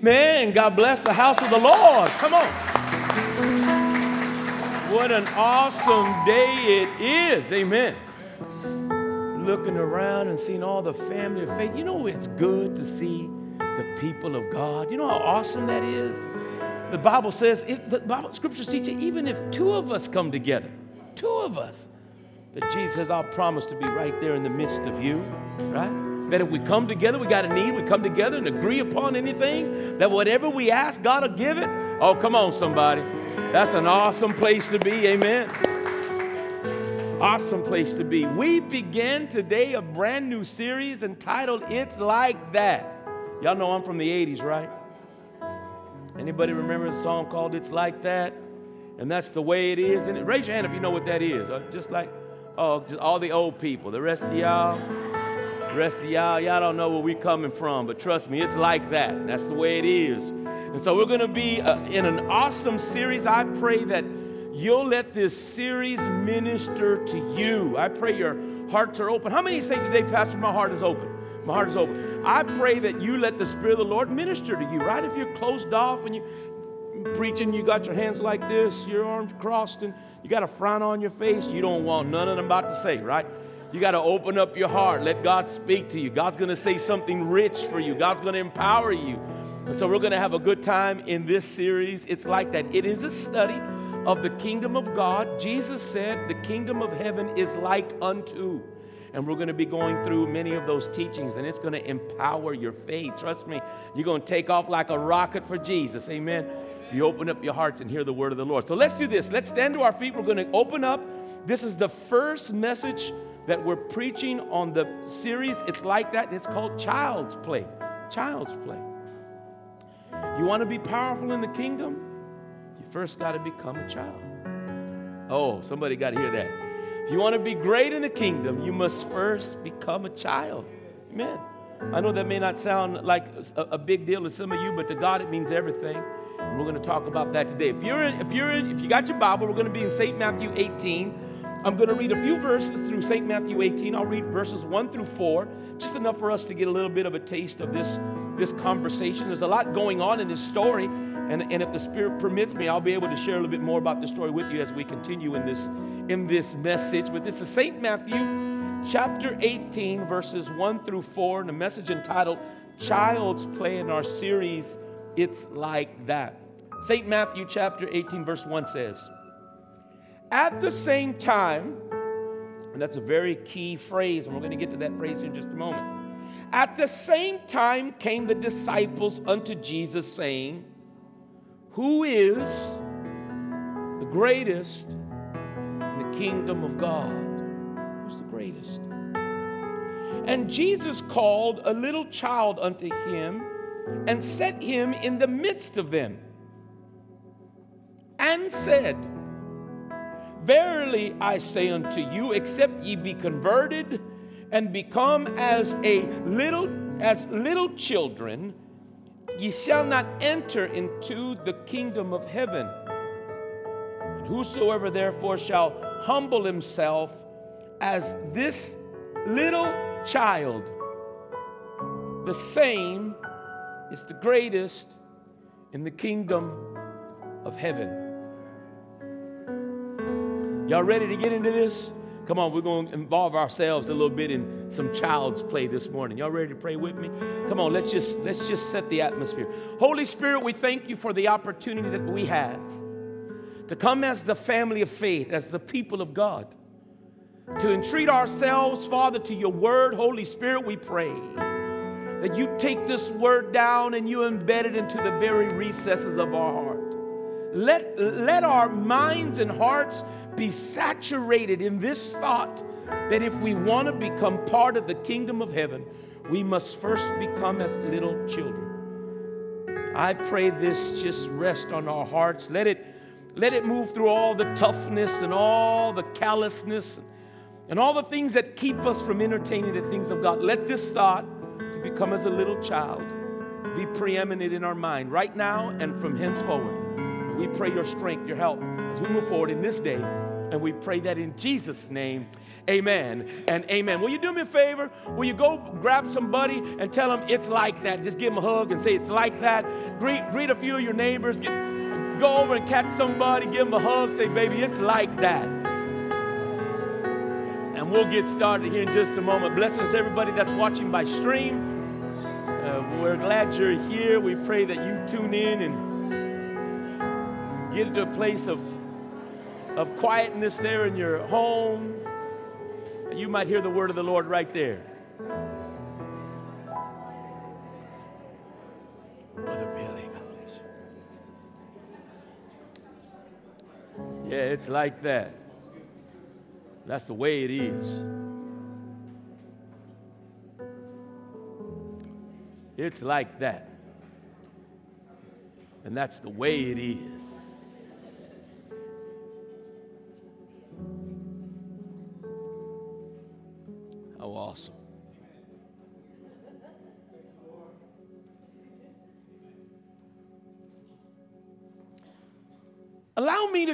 Amen. God bless the house of the Lord. Come on. What an awesome day it is. Amen. Looking around and seeing all the family of faith. You know, it's good to see the people of God. You know how awesome that is? The Bible says, it, the Bible, scriptures teach you, even if two of us come together, two of us, that Jesus our promise to be right there in the midst of you, right? That if we come together, we got a need, we come together and agree upon anything, that whatever we ask, God will give it. Oh, come on, somebody. That's an awesome place to be. Amen. Awesome place to be. We begin today a brand new series entitled It's Like That. Y'all know I'm from the 80s, right? Anybody remember the song called It's Like That? And that's the way it is. And raise your hand if you know what that is. Uh, just like, oh, just all the old people. The rest of y'all. The rest of y'all, y'all don't know where we're coming from, but trust me, it's like that. That's the way it is. And so we're going to be uh, in an awesome series. I pray that you'll let this series minister to you. I pray your hearts are open. How many say today, Pastor, my heart is open? My heart is open. I pray that you let the Spirit of the Lord minister to you, right? If you're closed off and you preaching, you got your hands like this, your arms crossed, and you got a frown on your face, you don't want none of them about to say, right? You got to open up your heart. Let God speak to you. God's going to say something rich for you. God's going to empower you. And so we're going to have a good time in this series. It's like that. It is a study of the kingdom of God. Jesus said, The kingdom of heaven is like unto. And we're going to be going through many of those teachings, and it's going to empower your faith. Trust me, you're going to take off like a rocket for Jesus. Amen. If you open up your hearts and hear the word of the Lord. So let's do this. Let's stand to our feet. We're going to open up. This is the first message that we're preaching on the series. It's like that. It's called Child's Play. Child's Play. You want to be powerful in the kingdom? You first got to become a child. Oh, somebody got to hear that. If you want to be great in the kingdom, you must first become a child. Amen. I know that may not sound like a, a big deal to some of you, but to God it means everything. And we're going to talk about that today. If you're in, if you're in, if you got your Bible, we're going to be in St. Matthew 18. I'm going to read a few verses through St. Matthew 18. I'll read verses 1 through 4, just enough for us to get a little bit of a taste of this, this conversation. There's a lot going on in this story, and, and if the Spirit permits me, I'll be able to share a little bit more about the story with you as we continue in this, in this message. But this is St. Matthew chapter 18, verses 1 through 4, and a message entitled Child's Play in our series, It's Like That. St. Matthew chapter 18, verse 1 says, at the same time, and that's a very key phrase, and we're going to get to that phrase in just a moment. At the same time came the disciples unto Jesus, saying, Who is the greatest in the kingdom of God? Who's the greatest? And Jesus called a little child unto him and set him in the midst of them and said, Verily I say unto you, except ye be converted and become as a little as little children, ye shall not enter into the kingdom of heaven. And whosoever therefore shall humble himself as this little child, the same is the greatest in the kingdom of heaven. Y'all ready to get into this? Come on, we're going to involve ourselves a little bit in some child's play this morning. Y'all ready to pray with me? Come on, let's just let's just set the atmosphere. Holy Spirit, we thank you for the opportunity that we have to come as the family of faith, as the people of God, to entreat ourselves, Father, to your word. Holy Spirit, we pray that you take this word down and you embed it into the very recesses of our heart. Let, let our minds and hearts be saturated in this thought that if we want to become part of the kingdom of heaven, we must first become as little children. I pray this just rest on our hearts. Let it, let it move through all the toughness and all the callousness and all the things that keep us from entertaining the things of God. Let this thought to become as a little child be preeminent in our mind right now and from henceforward. We pray your strength, your help as we move forward in this day And we pray that in Jesus' name. Amen and amen. Will you do me a favor? Will you go grab somebody and tell them it's like that? Just give them a hug and say it's like that. Greet, greet a few of your neighbors. Get, go over and catch somebody, give them a hug, say, baby, it's like that. And we'll get started here in just a moment. Blessings, everybody that's watching by stream. Uh, we're glad you're here. We pray that you tune in and get into a place of, of quietness there in your home. You might hear the word of the Lord right there. Brother Billy, God bless you. Yeah, it's like that. That's the way it is. It's like that. And that's the way it is.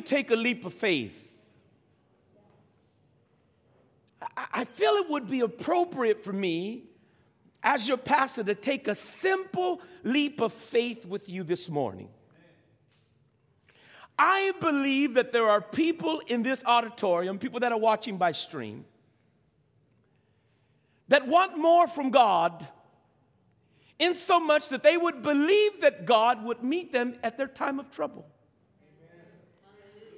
Take a leap of faith. I feel it would be appropriate for me as your pastor to take a simple leap of faith with you this morning. I believe that there are people in this auditorium, people that are watching by stream, that want more from God in so much that they would believe that God would meet them at their time of trouble.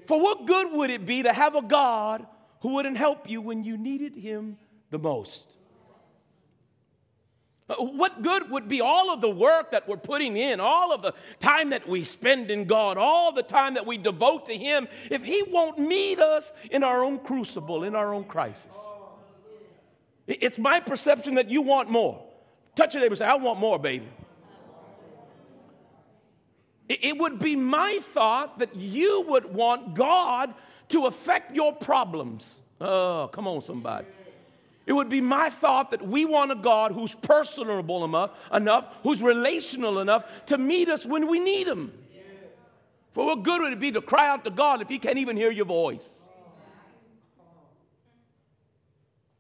For what good would it be to have a God who wouldn't help you when you needed Him the most? Uh, what good would be all of the work that we're putting in, all of the time that we spend in God, all the time that we devote to Him, if He won't meet us in our own crucible, in our own crisis? It's my perception that you want more. Touch your neighbor and say, I want more, baby. It would be my thought that you would want God to affect your problems. Oh, come on, somebody. It would be my thought that we want a God who's personable enough, enough, who's relational enough to meet us when we need Him. For what good would it be to cry out to God if He can't even hear your voice?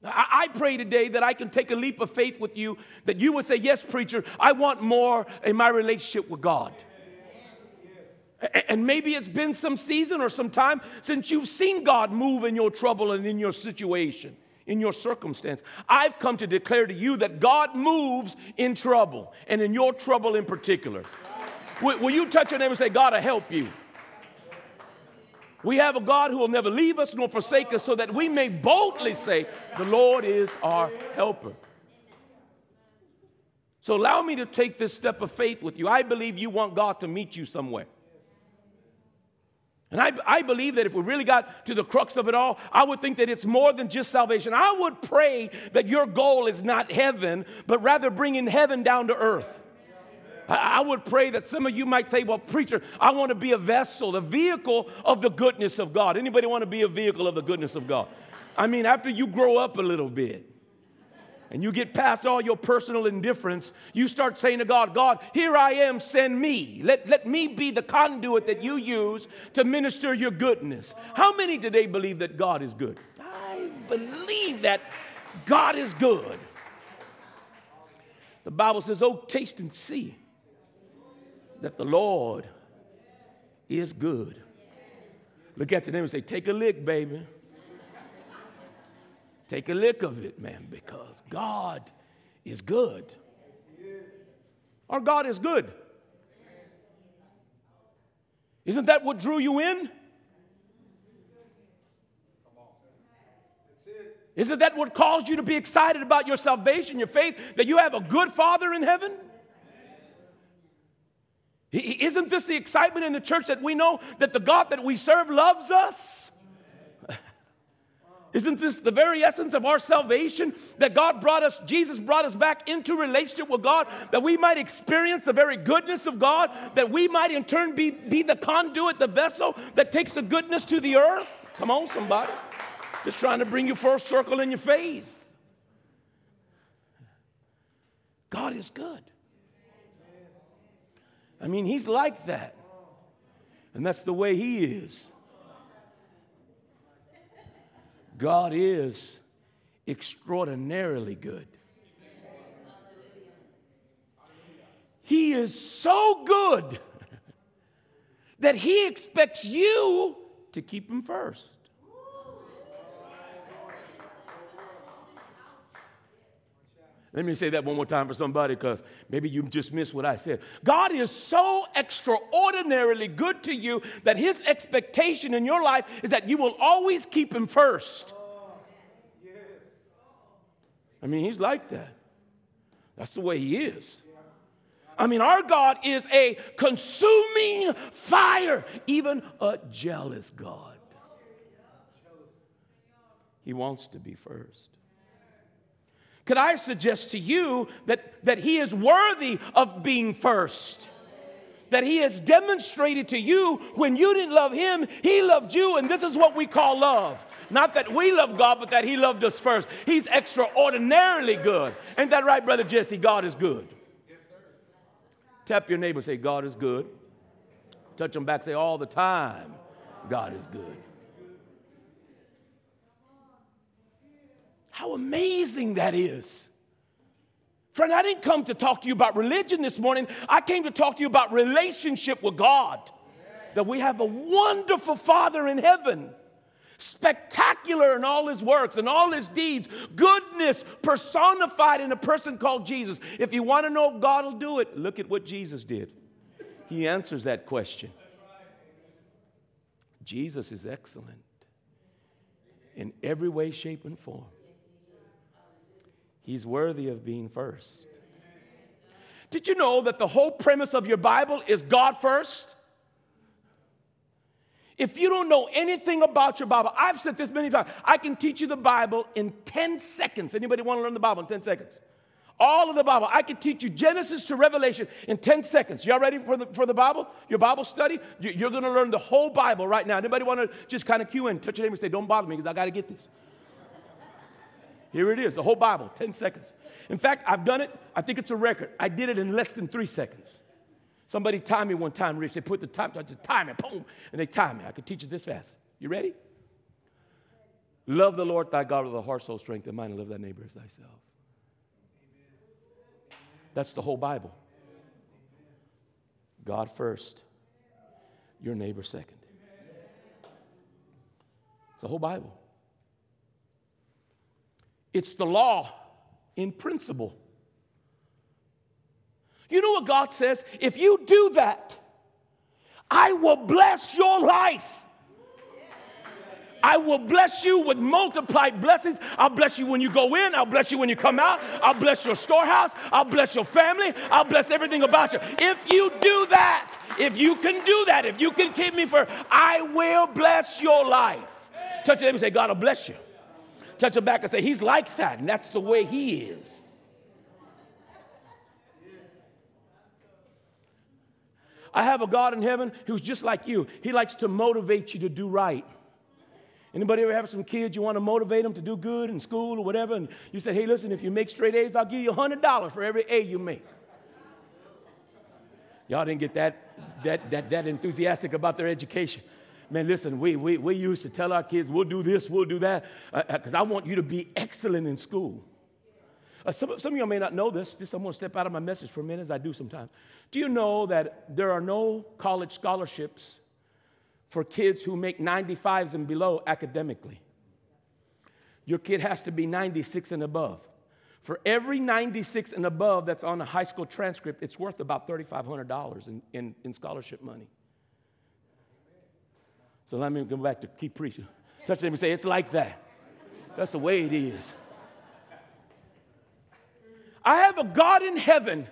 I, I pray today that I can take a leap of faith with you, that you would say, Yes, preacher, I want more in my relationship with God. And maybe it's been some season or some time since you've seen God move in your trouble and in your situation in your circumstance. I've come to declare to you that God moves in trouble, and in your trouble in particular. Will, you touch your neighbor and say, God will help you? We have a God who will never leave us nor forsake us so that we may boldly say, The Lord is our helper. So allow me to take this step of faith with you. I believe you want God to meet you somewhere. And I, I believe that if we really got to the crux of it all, I would think that it's more than just salvation. I would pray that your goal is not heaven, but rather bringing heaven down to earth. I would pray that some of you might say, well, preacher, I want to be a vessel, a vehicle of the goodness of God. Anybody want to be a vehicle of the goodness of God? I mean, after you grow up a little bit, and you get past all your personal indifference, you start saying to God, God, here I am, send me. Let, let me be the conduit that you use to minister your goodness. How many today believe that God is good? I believe that God is good. The Bible says, Oh, taste and see that the Lord is good. Look at your neighbor and say, Take a lick, baby. Take a lick of it, man, because God is good. Our God is good. Isn't that what drew you in? Isn't that what caused you to be excited about your salvation, your faith, that you have a good Father in heaven? Isn't this the excitement in the church that we know that the God that we serve loves us? Isn't this the very essence of our salvation? That God brought us, Jesus brought us back into relationship with God, that we might experience the very goodness of God, that we might in turn be, be the conduit, the vessel that takes the goodness to the earth? Come on, somebody. Just trying to bring you first circle in your faith. God is good. I mean, He's like that. And that's the way He is. God is extraordinarily good. He is so good that He expects you to keep Him first. Let me say that one more time for somebody because maybe you just missed what I said. God is so extraordinarily good to you that His expectation in your life is that you will always keep Him first. I mean, He's like that. That's the way He is. I mean, our God is a consuming fire, even a jealous God. He wants to be first. Could I suggest to you that, that He is worthy of being first? That He has demonstrated to you when you didn't love Him, He loved you, and this is what we call love. Not that we love God, but that He loved us first. He's extraordinarily good. Ain't that right, Brother Jesse? God is good. Tap your neighbor, say, God is good. Touch them back, say, all the time, God is good. How amazing that is. Friend, I didn't come to talk to you about religion this morning. I came to talk to you about relationship with God. That we have a wonderful Father in heaven, spectacular in all his works and all his deeds, goodness personified in a person called Jesus. If you want to know if God will do it, look at what Jesus did. He answers that question. Jesus is excellent in every way, shape, and form. He's worthy of being first. Did you know that the whole premise of your Bible is God first? If you don't know anything about your Bible, I've said this many times, I can teach you the Bible in 10 seconds. Anybody want to learn the Bible in 10 seconds? All of the Bible. I can teach you Genesis to Revelation in 10 seconds. Y'all ready for the, for the Bible? Your Bible study? You're going to learn the whole Bible right now. Anybody want to just kind of cue in, touch your name and say, don't bother me because I got to get this. Here it is, the whole Bible, 10 seconds. In fact, I've done it, I think it's a record. I did it in less than three seconds. Somebody timed me one time, Rich. They put the time, I just time it, boom, and they time me. I could teach it this fast. You ready? Love the Lord thy God with a heart, soul, strength, and mind, and love thy neighbor as thyself. That's the whole Bible. God first, your neighbor second. It's the whole Bible. It's the law in principle. You know what God says? If you do that, I will bless your life. I will bless you with multiplied blessings. I'll bless you when you go in. I'll bless you when you come out. I'll bless your storehouse. I'll bless your family. I'll bless everything about you. If you do that, if you can do that, if you can keep me for, I will bless your life. Touch your them and say, God will bless you touch him back and say, He's like that, and that's the way He is. I have a God in heaven who's just like you. He likes to motivate you to do right. Anybody ever have some kids you want to motivate them to do good in school or whatever? And you say, hey, listen, if you make straight A's, I'll give you $100 for every A you make. Y'all didn't get that, that, that, that enthusiastic about their education man, listen, we, we, we used to tell our kids, we'll do this, we'll do that, because uh, uh I want you to be excellent in school. Uh, some, some of y'all may not know this. Just I'm going to step out of my message for a minute, as I do sometimes. Do you know that there are no college scholarships for kids who make 95s and below academically? Your kid has to be 96 and above. For every 96 and above that's on a high school transcript, it's worth about $3,500 in, in, in scholarship money. So let me go back to keep preaching. Touch them and say, It's like that. That's the way it is. I have a God in heaven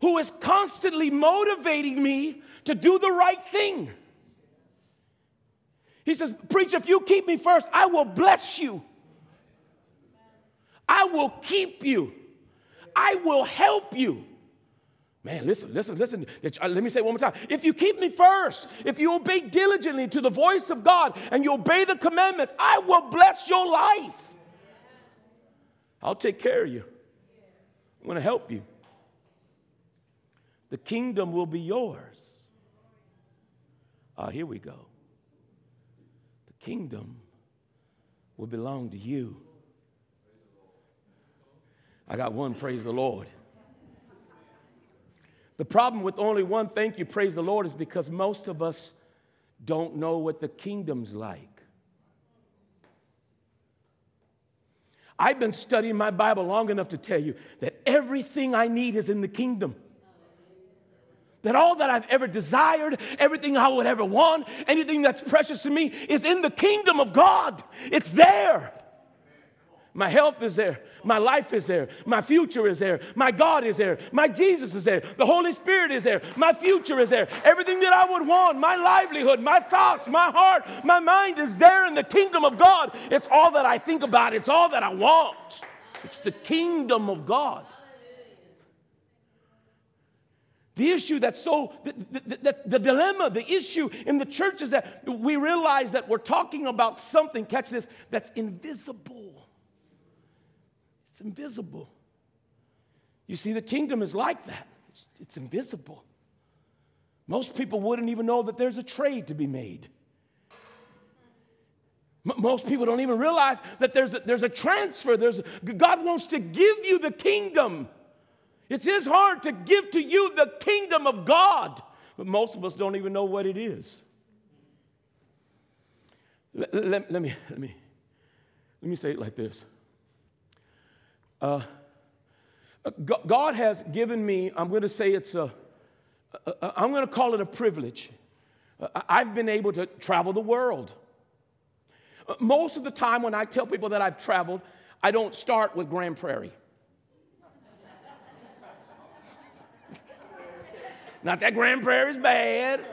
who is constantly motivating me to do the right thing. He says, Preach, if you keep me first, I will bless you. I will keep you. I will help you. Man, listen, listen, listen. Uh, let me say one more time. If you keep me first, if you obey diligently to the voice of God and you obey the commandments, I will bless your life. I'll take care of you. I'm going to help you. The kingdom will be yours. Ah, here we go. The kingdom will belong to you. I got one, praise the Lord. The problem with only one thank you, praise the Lord, is because most of us don't know what the kingdom's like. I've been studying my Bible long enough to tell you that everything I need is in the kingdom. That all that I've ever desired, everything I would ever want, anything that's precious to me is in the kingdom of God. It's there. My health is there. My life is there. My future is there. My God is there. My Jesus is there. The Holy Spirit is there. My future is there. Everything that I would want, my livelihood, my thoughts, my heart, my mind is there in the kingdom of God. It's all that I think about. It's all that I want. It's the kingdom of God. The issue that's so, the, the, the, the, dilemma, the issue in the church is that we realize that we're talking about something, catch this, that's invisible. It's invisible. You see, the kingdom is like that, it's, it's invisible. Most people wouldn't even know that there's a trade to be made. most people don't even realize that there's a, there's a transfer. There's God wants to give you the kingdom. It's His heart to give to you the kingdom of God, but most of us don't even know what it is. Let, me, let, me, let me say it like this uh, uh God has given me, I'm going to say it's a, I'm going to call it a privilege. Uh, I've been able to travel the world. Uh, most of the time, when I tell people that I've traveled, I don't start with Grand Prairie. Not that Grand Prairie is bad,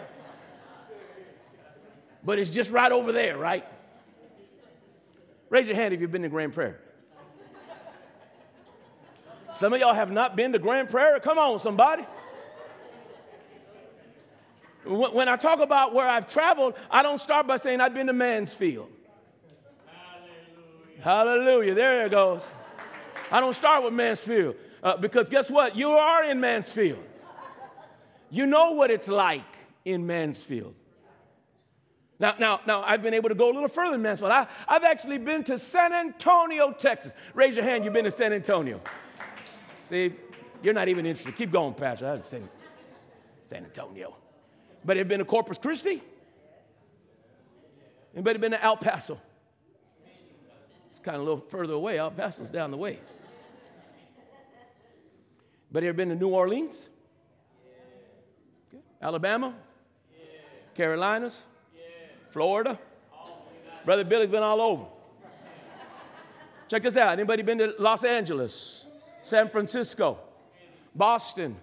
but it's just right over there, right? Raise your hand if you've been to Grand Prairie. Some of y'all have not been to Grand Prairie. Come on, somebody. When I talk about where I've traveled, I don't start by saying I've been to Mansfield. Hallelujah. Hallelujah. There it goes. I don't start with Mansfield uh, because guess what? You are in Mansfield. You know what it's like in Mansfield. Now, now, now, I've been able to go a little further than Mansfield. I, I've actually been to San Antonio, Texas. Raise your hand, you've been to San Antonio. See, you're not even interested. Keep going, Pastor. I'm saying San Antonio. But have been to Corpus Christi? Anybody been to El Paso? It's kind of a little further away. El Paso's down the way. But ever been to New Orleans? Alabama? Carolinas? Florida? Brother Billy's been all over. Check this out. Anybody been to Los Angeles? San Francisco, Boston,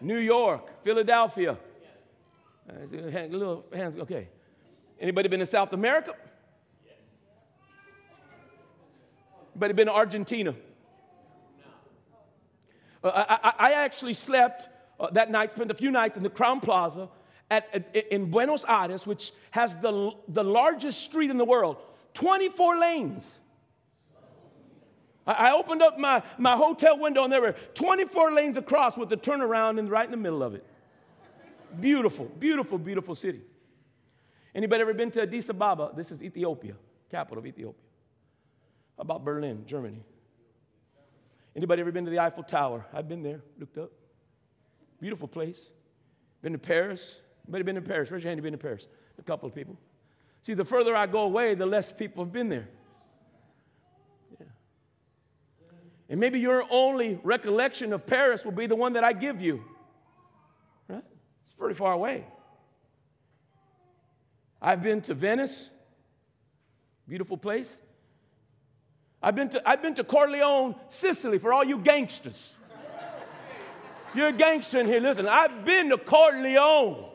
New York, Philadelphia. A little hands, okay. Anybody been to South America? Anybody been to Argentina? Uh, I, I, actually slept uh, that night, spent a few nights in the Crowne Plaza at, in Buenos Aires, which has the, the largest street in the world, 24 lanes. I opened up my, my hotel window and there were 24 lanes across with the turnaround and right in the middle of it. Beautiful, beautiful, beautiful city. Anybody ever been to Addis Ababa? This is Ethiopia, capital of Ethiopia. How about Berlin, Germany? Anybody ever been to the Eiffel Tower? I've been there, looked up. Beautiful place. Been to Paris? Anybody been to Paris? Raise your hand, you've been to Paris. A couple of people. See, the further I go away, the less people have been there. And maybe your only recollection of Paris will be the one that I give you. Right? It's pretty far away. I've been to Venice, beautiful place. I've been to, I've been to Corleone, Sicily, for all you gangsters. you're a gangster in here, listen, I've been to Corleone.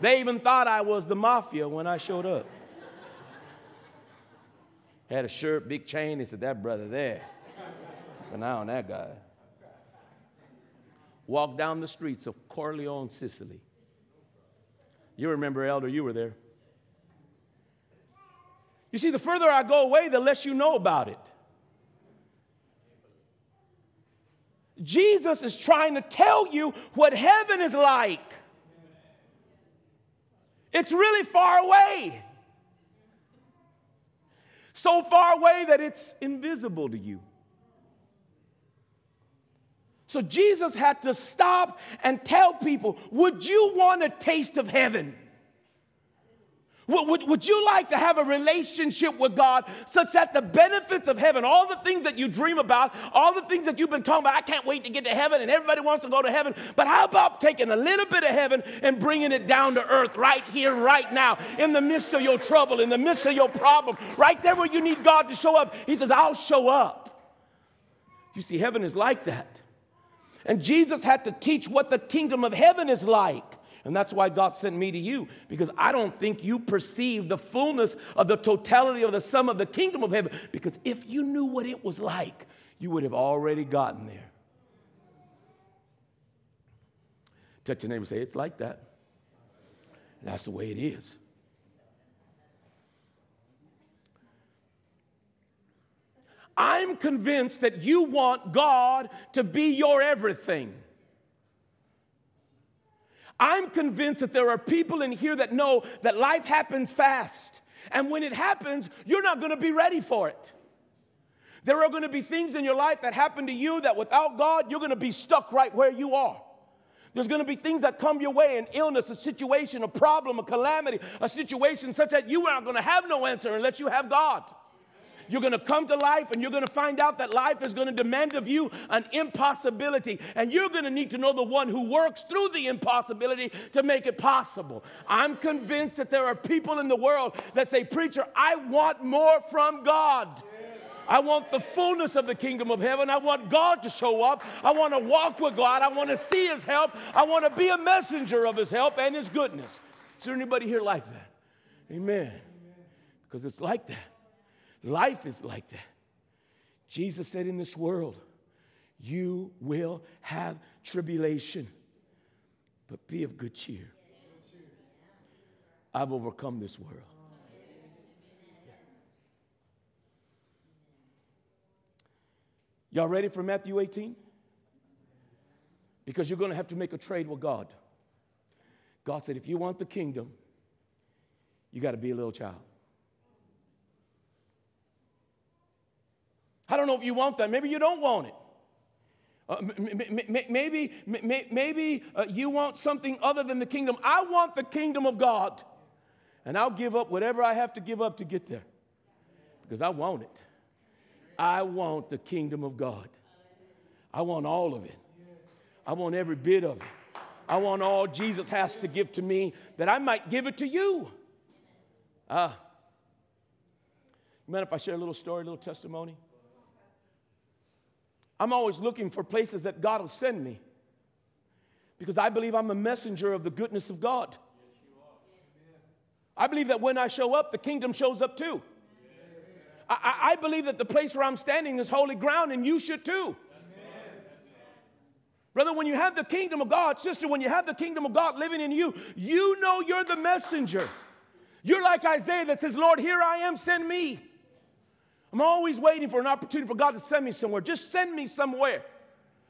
They even thought I was the mafia when I showed up. Had a shirt, big chain. They said, That brother there. An eye on that guy. Walk down the streets of Corleone, Sicily. You remember, Elder, you were there. You see, the further I go away, the less you know about it. Jesus is trying to tell you what heaven is like. It's really far away. so far away that it's invisible to you. So Jesus had to stop and tell people, Would you want a taste of heaven? Would, would, would, you like to have a relationship with God such that the benefits of heaven, all the things that you dream about, all the things that you've been talking about, I can't wait to get to heaven and everybody wants to go to heaven, but how about taking a little bit of heaven and bringing it down to earth right here, right now, in the midst of your trouble, in the midst of your problem, right there where you need God to show up? He says, I'll show up. You see, heaven is like that. And Jesus had to teach what the kingdom of heaven is like. And that's why God sent me to you, because I don't think you perceive the fullness of the totality of the sum of the kingdom of heaven. Because if you knew what it was like, you would have already gotten there. Touch your neighbor and say, It's like that. That's the way it is. I'm convinced that you want God to be your everything. I'm convinced that there are people in here that know that life happens fast. And when it happens, you're not going to be ready for it. There are going to be things in your life that happen to you that without God, you're going to be stuck right where you are. There's going to be things that come your way an illness, a situation, a problem, a calamity, a situation such that you are not going to have no answer unless you have God. You're going to come to life and you're going to find out that life is going to demand of you an impossibility. And you're going to need to know the one who works through the impossibility to make it possible. I'm convinced that there are people in the world that say, Preacher, I want more from God. I want the fullness of the kingdom of heaven. I want God to show up. I want to walk with God. I want to see His help. I want to be a messenger of His help and His goodness. Is there anybody here like that? Amen. Because it's like that. Life is like that. Jesus said, In this world, you will have tribulation, but be of good cheer. I've overcome this world. Y'all ready for Matthew 18? Because you're going to have to make a trade with God. God said, if you want the kingdom, you got to be a little child. I don't know if you want that. Maybe you don't want it. Uh, maybe maybe uh, you want something other than the kingdom. I want the kingdom of God. And I'll give up whatever I have to give up to get there because I want it. I want the kingdom of God. I want all of it. I want every bit of it. I want all Jesus has to give to me that I might give it to you. Ah. Uh, mind if I share a little story, a little testimony? I'm always looking for places that God will send me because I believe I'm a messenger of the goodness of God. I believe that when I show up, the kingdom shows up too. I, I, believe that the place where I'm standing is holy ground, and you should too. Brother, when you have the kingdom of God, sister, when you have the kingdom of God living in you, you know you're the messenger. You're like Isaiah that says, Lord, here I am, send me. I'm always waiting for an opportunity for God to send me somewhere. Just send me somewhere.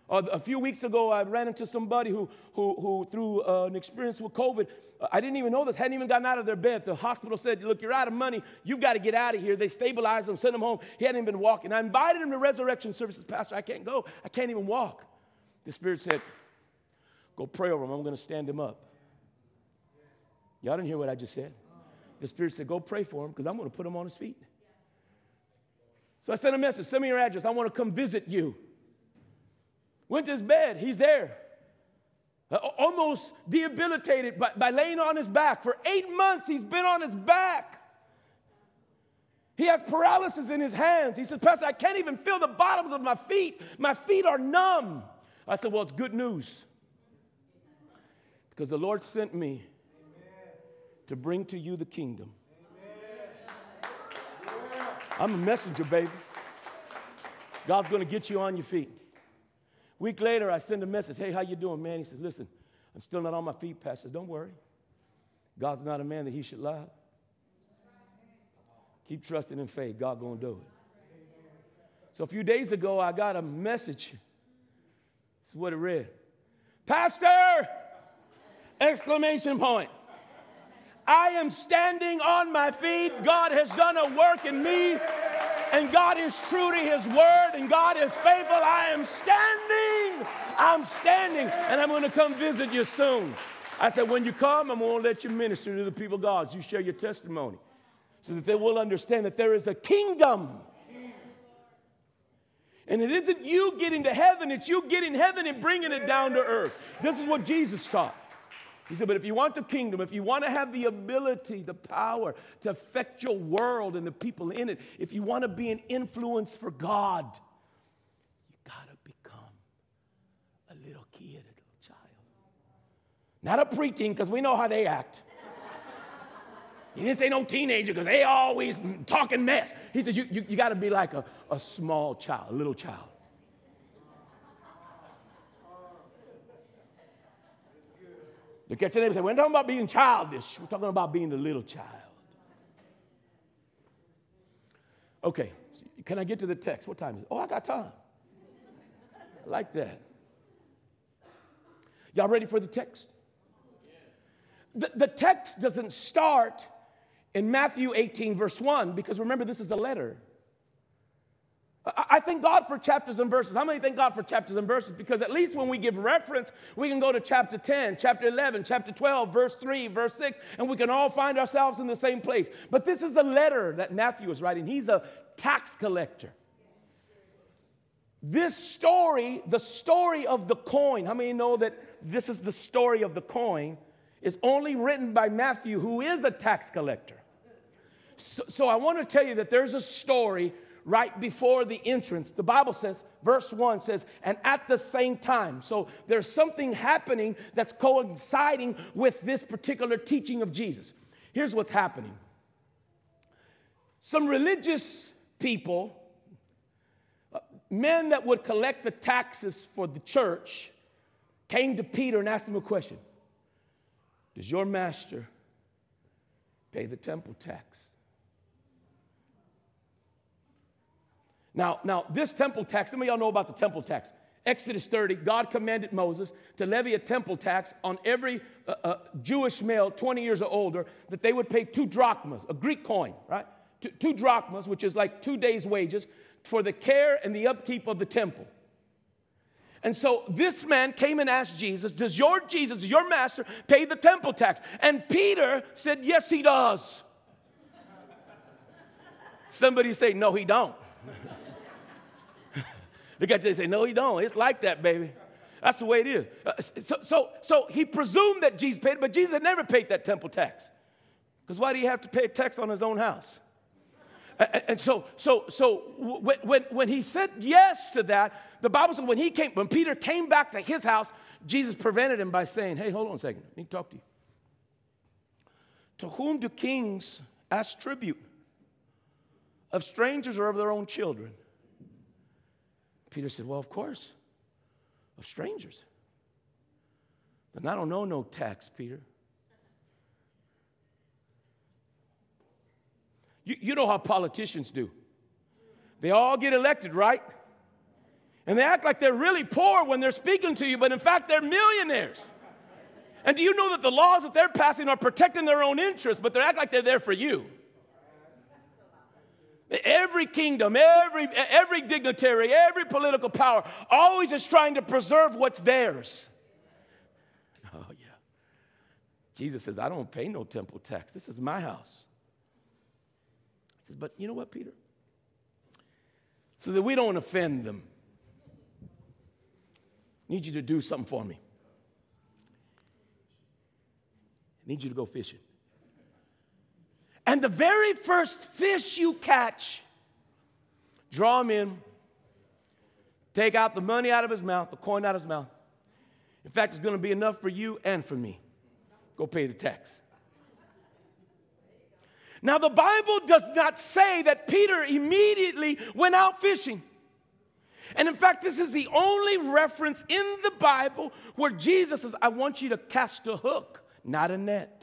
Uh, a few weeks ago, I ran into somebody who, who, who through uh, an experience with COVID, uh, I didn't even know this, hadn't even gotten out of their bed. The hospital said, Look, you're out of money. You've got to get out of here. They stabilized him, sent him home. He hadn't even been walking. I invited him to resurrection services. Pastor, I can't go. I can't even walk. The Spirit said, Go pray over him. I'm going to stand him up. Y'all didn't hear what I just said. The Spirit said, Go pray for him because I'm going to put him on his feet. So I sent a message send me your address. I want to come visit you. Went to his bed. He's there. Uh, almost debilitated by, by laying on his back. For eight months, he's been on his back. He has paralysis in his hands. He says, Pastor, I can't even feel the bottoms of my feet. My feet are numb. I said, Well, it's good news. Because the Lord sent me to bring to you the kingdom. I'm a messenger, baby. God's going to get you on your feet. Week later, I send a message. Hey, how you doing, man? He says, listen, I'm still not on my feet, Pastor. Don't worry. God's not a man that he should lie. Keep trusting in faith. God going to do it. So a few days ago, I got a message. This is what it read. Pastor! Exclamation point. I am standing on my feet. God has done a work in me, and God is true to His word, and God is faithful. I am standing. I'm standing, and I'm going to come visit you soon. I said, when you come, I'm going to let you minister to the people of God. You share your testimony so that they will understand that there is a kingdom. And it isn't you getting to heaven, it's you getting heaven and bringing it down to earth. This is what Jesus taught. He said, But if you want the kingdom, if you want to have the ability, the power to affect your world and the people in it, if you want to be an influence for God, you got to become a little kid, a little child. Not a preteen, because we know how they act. He didn't say no teenager because they always talking mess. He says you, you, you got to be like a, a small child, a little child. Look at your neighbor and say, We're not talking about being childish, we're talking about being a little child. Okay, can I get to the text? What time is it? Oh, I got time. I like that. Y'all ready for the text? The, the text doesn't start in Matthew 18, verse 1, because remember, this is a letter. I thank God for chapters and verses. How many thank God for chapters and verses? Because at least when we give reference, we can go to chapter 10, chapter 11, chapter 12, verse 3, verse 6, and we can all find ourselves in the same place. But this is a letter that Matthew is writing. He's a tax collector. This story, the story of the coin, how many know that this is the story of the coin, is only written by Matthew, who is a tax collector. So, so I want to tell you that there's a story right before the entrance. The Bible says, verse 1 says, and at the same time. So there's something happening that's coinciding with this particular teaching of Jesus. Here's what's happening some religious people, uh, men that would collect the taxes for the church, came to Peter and asked him a question Does your master pay the temple tax? Now, now this temple tax, some of y'all know about the temple tax. Exodus 30, God commanded Moses to levy a temple tax on every uh, uh, Jewish male 20 years or older that they would pay two drachmas, a Greek coin, right? Two, two drachmas, which is like two days' wages, for the care and the upkeep of the temple. And so this man came and asked Jesus, Does your Jesus, your master, pay the temple tax? And Peter said, Yes, he does. Somebody say, No, he don't. Look at you and say, No, you don't. It's like that, baby. That's the way it is. Uh, so, so, so he presumed that Jesus paid, it, but Jesus had never paid that temple tax. Because why do you have to pay a tax on his own house? And so, so, so when, when, when he said yes to that, the Bible says when he came, when Peter came back to his house, Jesus prevented him by saying, Hey, hold on a second. Let me talk to you. To whom do kings ask tribute? Of strangers or of their own children? Peter said, Well, of course, of strangers. But I don't know no tax, Peter. You, you know how politicians do. They all get elected, right? And they act like they're really poor when they're speaking to you, but in fact, they're millionaires. And do you know that the laws that they're passing are protecting their own interests, but they act like they're there for you? Every kingdom, every, every dignitary, every political power always is trying to preserve what's theirs. Oh, yeah. Jesus says, I don't pay no temple tax. This is my house. He says, But you know what, Peter? So that we don't offend them, I need you to do something for me. I need you to go fishing. And the very first fish you catch, draw him in, take out the money out of his mouth, the coin out of his mouth. In fact, it's going to be enough for you and for me. Go pay the tax. Now, the Bible does not say that Peter immediately went out fishing. And in fact, this is the only reference in the Bible where Jesus says, I want you to cast a hook, not a net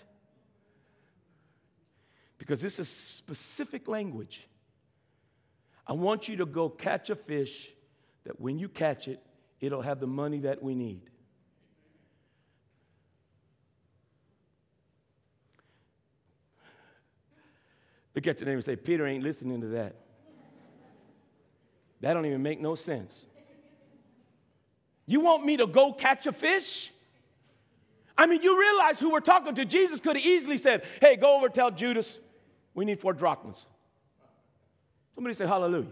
because this is specific language. I want you to go catch a fish that when you catch it, it'll have the money that we need. Look at your name and say, Peter ain't listening to that. That don't even make no sense. You want me to go catch a fish? I mean, you realize who we're talking to. Jesus could have easily said, Hey, go over tell Judas, we need four drachmas. Somebody say hallelujah.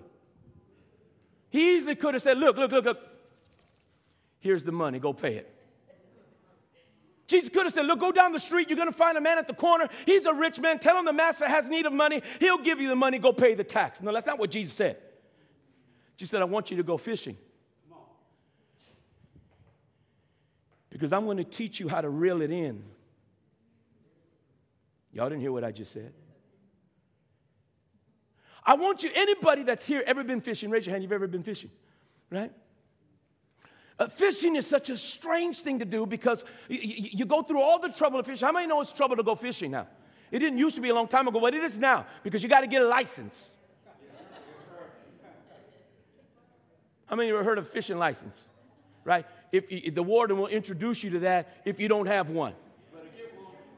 He easily could have said, Look, look, look, look. Here's the money, go pay it. Jesus could have said, Look, go down the street. You're going to find a man at the corner. He's a rich man. Tell him the master has need of money. He'll give you the money. Go pay the tax. No, that's not what Jesus said. Jesus said, I want you to go fishing. Because I'm going to teach you how to reel it in. Y'all didn't hear what I just said. I want you, anybody that's here ever been fishing, raise your hand, you've ever been fishing, right? Uh, fishing is such a strange thing to do because you, you, you go through all the trouble of fishing. How many know it's trouble to go fishing now? It didn't used to be a long time ago, but it is now because you got to get a license. How many ever heard of fishing license? Right? If, if the warden will introduce you to that if you don't have one.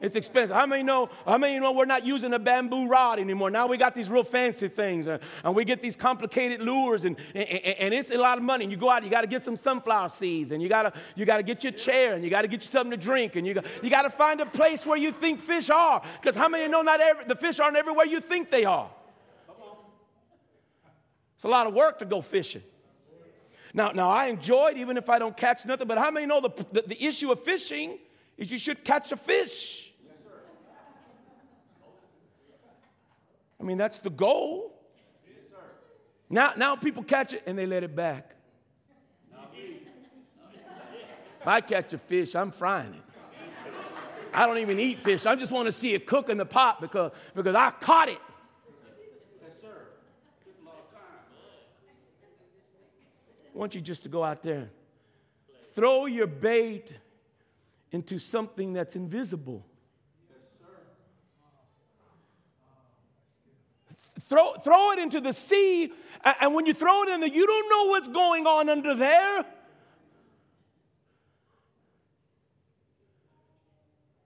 It's expensive. How many know? How many know we're not using a bamboo rod anymore? Now we got these real fancy things, uh, and we get these complicated lures, and, and, and it's a lot of money. And you go out, you got to get some sunflower seeds, and you got to you got to get your chair, and you got to get you something to drink, and you got, you got to find a place where you think fish are, because how many know not every, the fish aren't everywhere you think they are? It's a lot of work to go fishing. Now, now I enjoy it even if I don't catch nothing, but how many know the, the, the issue of fishing is you should catch a fish? I mean, that's the goal. Now, now people catch it and they let it back. If I catch a fish, I'm frying it. I don't even eat fish. I just want to see it cook in the pot because, because I caught it. Yes, sir. I want you just to go out there. Throw your bait into something that's invisible. Throw, throw it into the sea, and when you throw it in there, you don't know what's going on under there.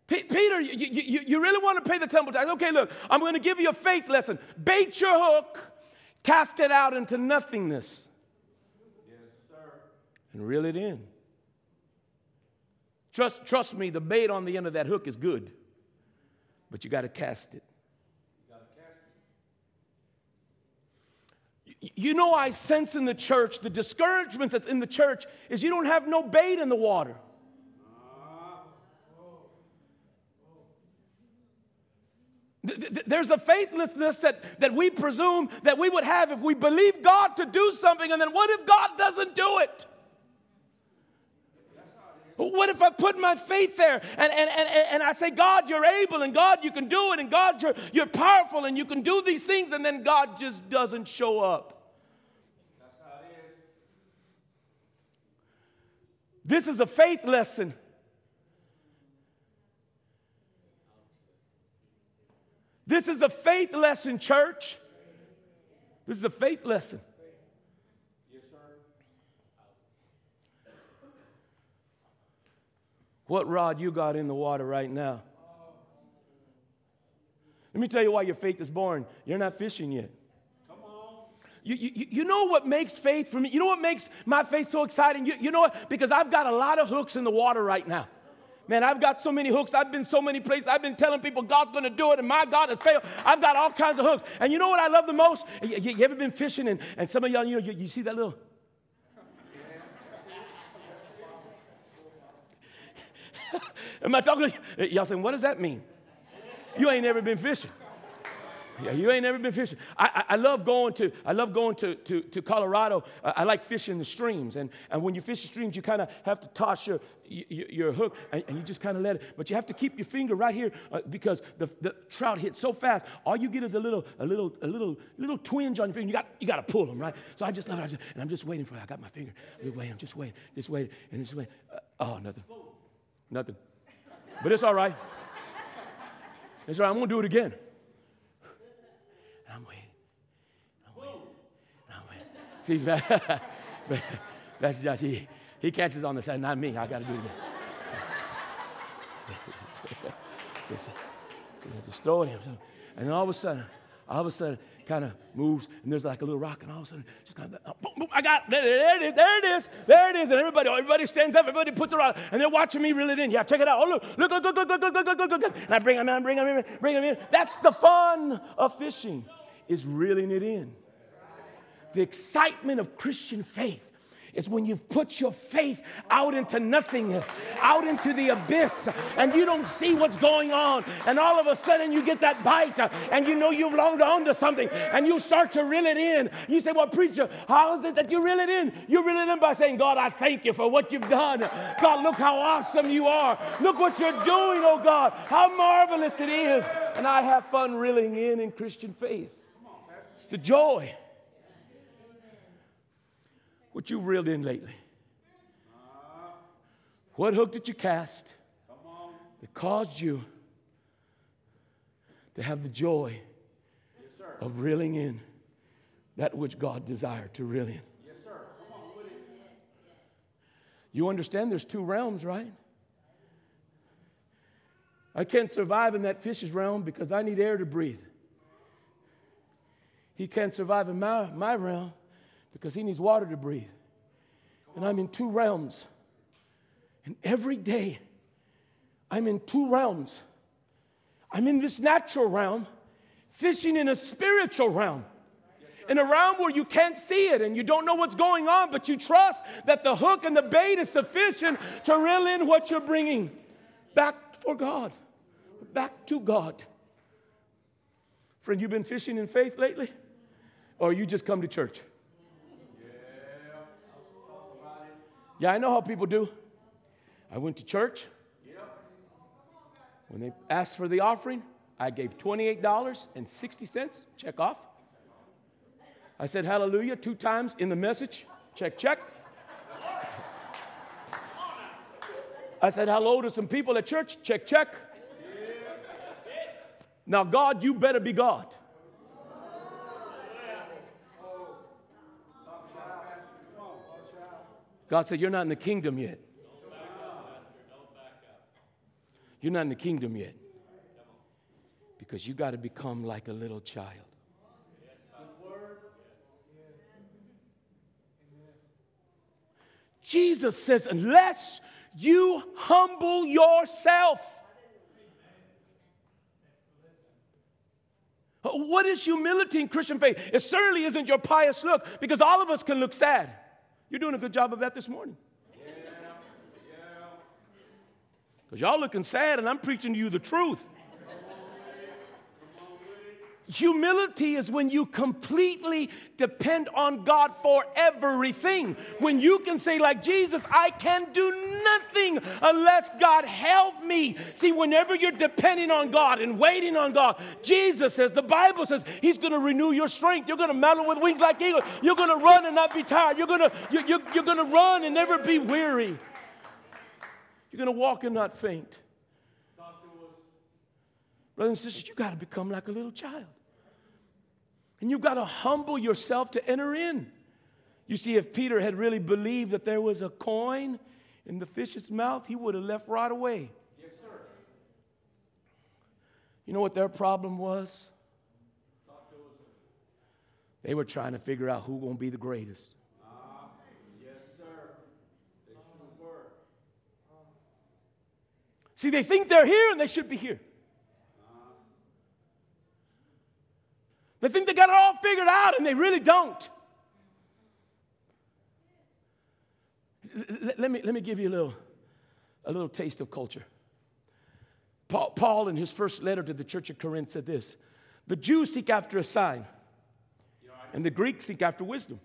Peter, you, you, you really want to pay the temple tax? Okay, look, I'm going to give you a faith lesson. Bait your hook, cast it out into nothingness, yes, sir. and reel it in. Trust, trust me, the bait on the end of that hook is good, but you got to cast it. You know, I sense in the church, the discouragement that's in the church is you don't have no bait in the water. There's a faithlessness that, that we presume that we would have if we believe God to do something, and then what if God doesn't do it? What if I put my faith there and, and, and, and I say, God, you're able, and God, you can do it, and God, you're, you're powerful, and you can do these things, and then God just doesn't show up? This is a faith lesson. This is a faith lesson, church. This is a faith lesson. What rod you got in the water right now? Let me tell you why your faith is born. You're not fishing yet. You, you, you know what makes faith for me? You know what makes my faith so exciting? You, you know what? Because I've got a lot of hooks in the water right now. Man, I've got so many hooks. I've been so many places. I've been telling people God's going to do it, and my God has failed. I've got all kinds of hooks. And you know what I love the most? You, you ever been fishing, and, and some of y'all, you know, you, you see that little. Am I talking? Y'all saying, what does that mean? You ain't never been fishing. Yeah, you ain't never been fishing. I, I, I, love going to I love going to, to, to Colorado. I, I, like fishing the streams, and, and when you fish the streams, you kind of have to toss your your, your hook, and, and, you just kind of let it. But you have to keep your finger right here uh, because the, the trout hit so fast. All you get is a little a little a little little twinge on your finger. You got you got to pull them right. So I just love it, just, and I'm just waiting for it. I got my finger. I'm waiting. I'm just waiting. Just waiting. And just waiting. Uh, oh, nothing. Nothing. But it's all right. It's all right. I'm gonna do it again. See, Pastor Josh, he, he catches on the side, not me. I got to do it again. just throw it him. And then all of a sudden, all of a sudden kind of moves, and there's like a little rock, and all of a sudden, just kind of, oh, boom, boom, I got, there, there, it is, there it is, there it is, and everybody, everybody stands up, everybody puts it on, and they're watching me reel it in. Yeah, check it out. Oh, look, look, look, look, look, look, look, look, look, look, look. And I bring them in, bring them in, bring them in. That's the fun of fishing, is reeling it in. The excitement of Christian faith is when you've put your faith out into nothingness, out into the abyss, and you don't see what's going on. And all of a sudden you get that bite, and you know you've longed on to something, and you start to reel it in. You say, Well, preacher, how is it that you reel it in? You reel it in by saying, God, I thank you for what you've done. God, look how awesome you are. Look what you're doing, oh God. How marvelous it is. And I have fun reeling in in Christian faith. It's the joy what you've reeled in lately. What hook did you cast that caused you to have the joy of reeling in that which God desired to reel in? Yes, sir. You understand there's two realms, right? I can't survive in that fish's realm because I need air to breathe. He can't survive in my, my realm because he needs water to breathe. And I'm in two realms. And every day, I'm in two realms. I'm in this natural realm, fishing in a spiritual realm. In a realm where you can't see it and you don't know what's going on, but you trust that the hook and the bait is sufficient to reel in what you're bringing back for God, back to God. Friend, you've been fishing in faith lately? Or you just come to church? Yeah, I know how people do. I went to church. When they asked for the offering, I gave $28.60. Check off. I said hallelujah two times in the message. Check, check. I said hello to some people at church. Check, check. Now, God, you better be God. God said, You're not in the kingdom yet. You're not in the kingdom yet. Because you got to become like a little child. Jesus says, unless you humble yourself. What is humility in Christian faith? It certainly isn't your pious look because all of us can look sad. You're doing a good job of that this morning. Because y'all looking sad and I'm preaching to you the truth. Humility is when you completely depend on God for everything. When you can say, like Jesus, I can do nothing unless God help me. See, whenever you're depending on God and waiting on God, Jesus says, the Bible says, He's going to renew your strength. You're going to mount with wings like eagles. You're going to run and not be tired. You're going to, you're, you're, you're going to run and never be weary. You're going to walk and not faint. Brothers and sisters, you got to become like a little child. And you've got to humble yourself to enter in. You see, if Peter had really believed that there was a coin in the fish's mouth, he would have left right away. Yes, sir. You know what their problem was? They were trying to figure out who's going to be the greatest. Uh, yes, sir. They were. See, they think they're here and they should be here. They think they got it all figured out and they really don't. Let me, let me give you a little, a little taste of culture. Paul, Paul, in his first letter to the church of Corinth, said this The Jews seek after a sign, and the Greeks seek after wisdom.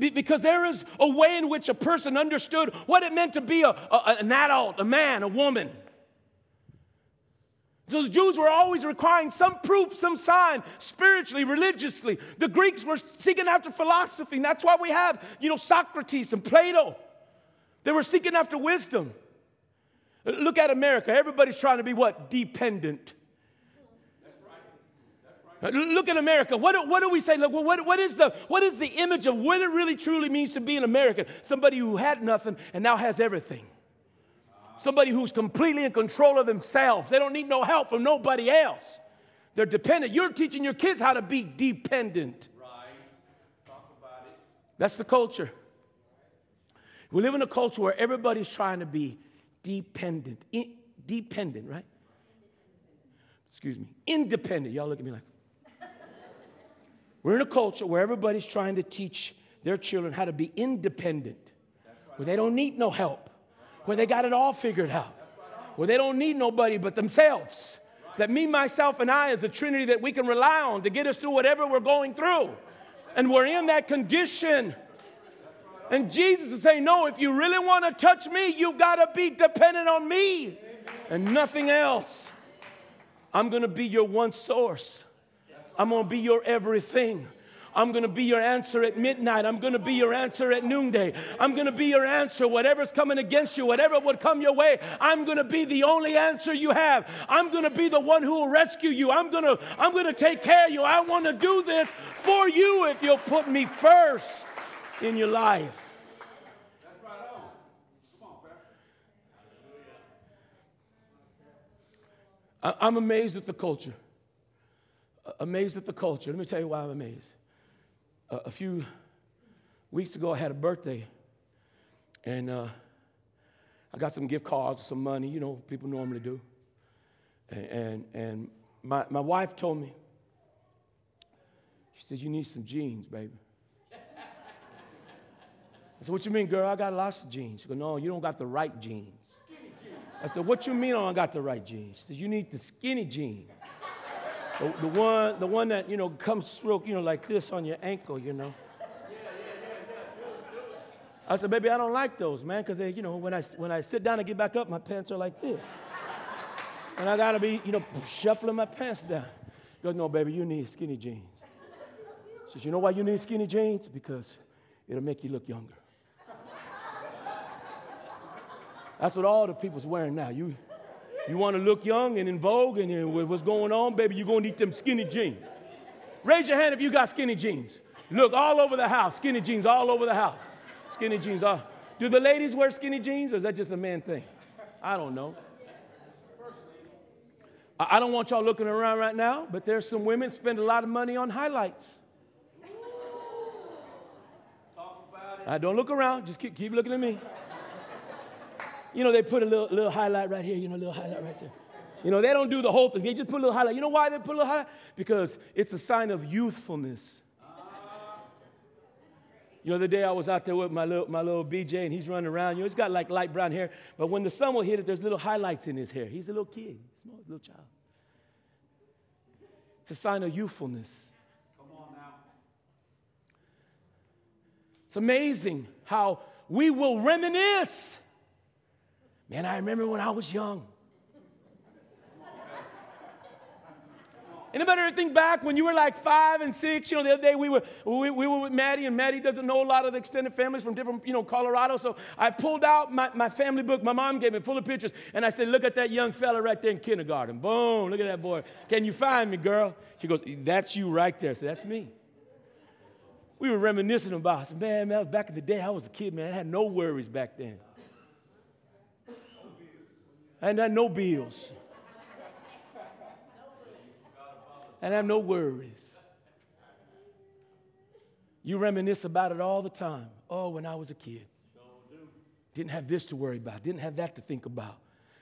Because there is a way in which a person understood what it meant to be a, a, an adult, a man, a woman. The Jews were always requiring some proof, some sign, spiritually, religiously. The Greeks were seeking after philosophy. And that's why we have, you know, Socrates and Plato. They were seeking after wisdom. Look at America. Everybody's trying to be what? Dependent. That's right. That's right. Look at America. What, what do we say? Look, what, what, is the, what is the image of what it really truly means to be an American? Somebody who had nothing and now has everything somebody who's completely in control of themselves. They don't need no help from nobody else. they're dependent. You're teaching your kids how to be dependent. Right. Talk about it. That's the culture. We live in a culture where everybody's trying to be dependent. In, dependent, right? Excuse me. Independent. Y'all look at me like. We're in a culture where everybody's trying to teach their children how to be independent, where they don't need no help, where they got it all figured out, where they don't need nobody but themselves. That me, myself, and I is a trinity that we can rely on to get us through whatever we're going through. And we're in that condition. And Jesus is saying, No, if you really want to touch me, you've got to be dependent on me and nothing else. I'm going to be your one source. I'm going to be your everything. I'm going to be your answer at midnight. I'm going to be your answer at noonday. I'm going to be your answer. Whatever's coming against you, whatever would come your way, I'm going to be the only answer you have. I'm going to be the one who will rescue you. I'm going to, I'm going to take care of you. I want to do this for you if you'll put me first in your life. I'm amazed at the culture. Amazed at the culture. Let me tell you why I'm amazed. Uh, a few weeks ago, I had a birthday, and uh, I got some gift cards, some money, you know, people normally do. And, and, and my, my wife told me, she said, You need some jeans, baby. I said, What you mean, girl? I got lots of jeans. She goes, No, you don't got the right jeans. I said, What you mean I don't got the right jeans? She said, You need the skinny jeans. The, the one, the one that you know comes real, you know, like this on your ankle, you know. I said, baby, I don't like those, man, because they, you know, when I when I sit down and get back up, my pants are like this, and I gotta be, you know, shuffling my pants down. He goes, no, baby, you need skinny jeans. She says, you know why you need skinny jeans? Because it'll make you look younger. That's what all the people's wearing now. You, you want to look young and in vogue and what's going on, baby, you're going to need them skinny jeans. Raise your hand if you got skinny jeans. Look all over the house, skinny jeans all over the house. Skinny jeans. All. Do the ladies wear skinny jeans or is that just a man thing? I don't know. I I don't want y'all looking around right now, but there's some women spend a lot of money on highlights. I don't look around, just keep, keep looking at me. You know, they put a little, little highlight right here, you know, a little highlight right there. You know, they don't do the whole thing. They just put a little highlight. You know why they put a little highlight? Because it's a sign of youthfulness. You know, the day I was out there with my little, my little BJ and he's running around. You know, he's got like light brown hair, but when the sun will hit it, there's little highlights in his hair. He's a little kid, small little child. It's a sign of youthfulness. Come on now. It's amazing how we will reminisce. Man, I remember when I was young. Anybody ever think back when you were like five and six? You know, the other day we were, we, we were with Maddie, and Maddie doesn't know a lot of the extended families from different, you know, Colorado. So I pulled out my, my family book my mom gave me full of pictures, and I said, Look at that young fella right there in kindergarten. Boom, look at that boy. Can you find me, girl? She goes, That's you right there. So that's me. We were reminiscing about, I said, Man, man, back in the day. I was a kid, man. I had no worries back then. Hadn't had no bills. and have no worries. You reminisce about it all the time. Oh, when I was a kid. Didn't have this to worry about, didn't have that to think about,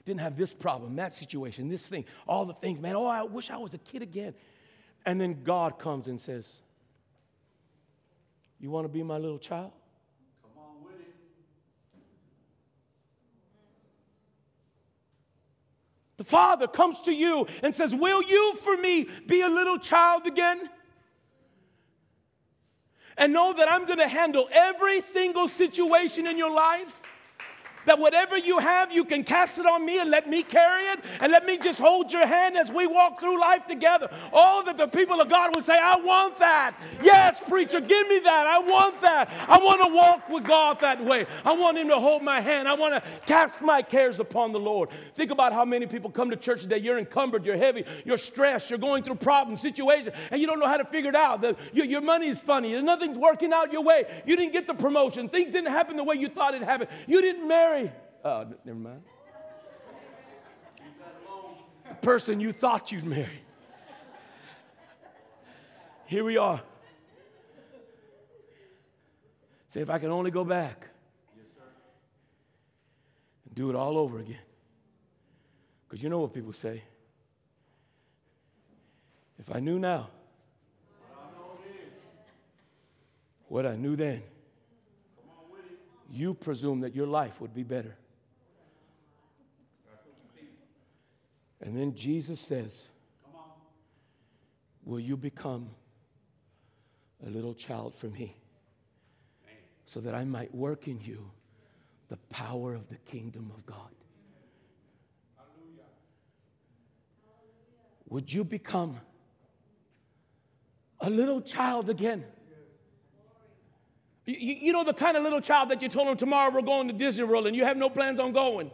didn't have this problem, that situation, this thing, all the things. Man, oh, I wish I was a kid again. And then God comes and says, You want to be my little child? Come on with it. The Father comes to you and says, Will you for me be a little child again? And know that I'm going to handle every single situation in your life. That whatever you have, you can cast it on me and let me carry it and let me just hold your hand as we walk through life together. Oh, that the people of God would say, I want that. Yes, preacher, give me that. I want that. I want to walk with God that way. I want Him to hold my hand. I want to cast my cares upon the Lord. Think about how many people come to church today. You're encumbered, you're heavy, you're stressed, you're going through problems, situations, and you don't know how to figure it out. The, your, your money is funny, nothing's working out your way. You didn't get the promotion, things didn't happen the way you thought it happened. You didn't marry. Oh, n- never mind. The person you thought you'd marry. Here we are. Say, if I can only go back and do it all over again. Because you know what people say. If I knew now what I knew then, you presume that your life would be better. And then Jesus says, Will you become a little child for me so that I might work in you the power of the kingdom of God? Would you become a little child again? You, you know the kind of little child that you told him tomorrow we're going to Disney World and you have no plans on going.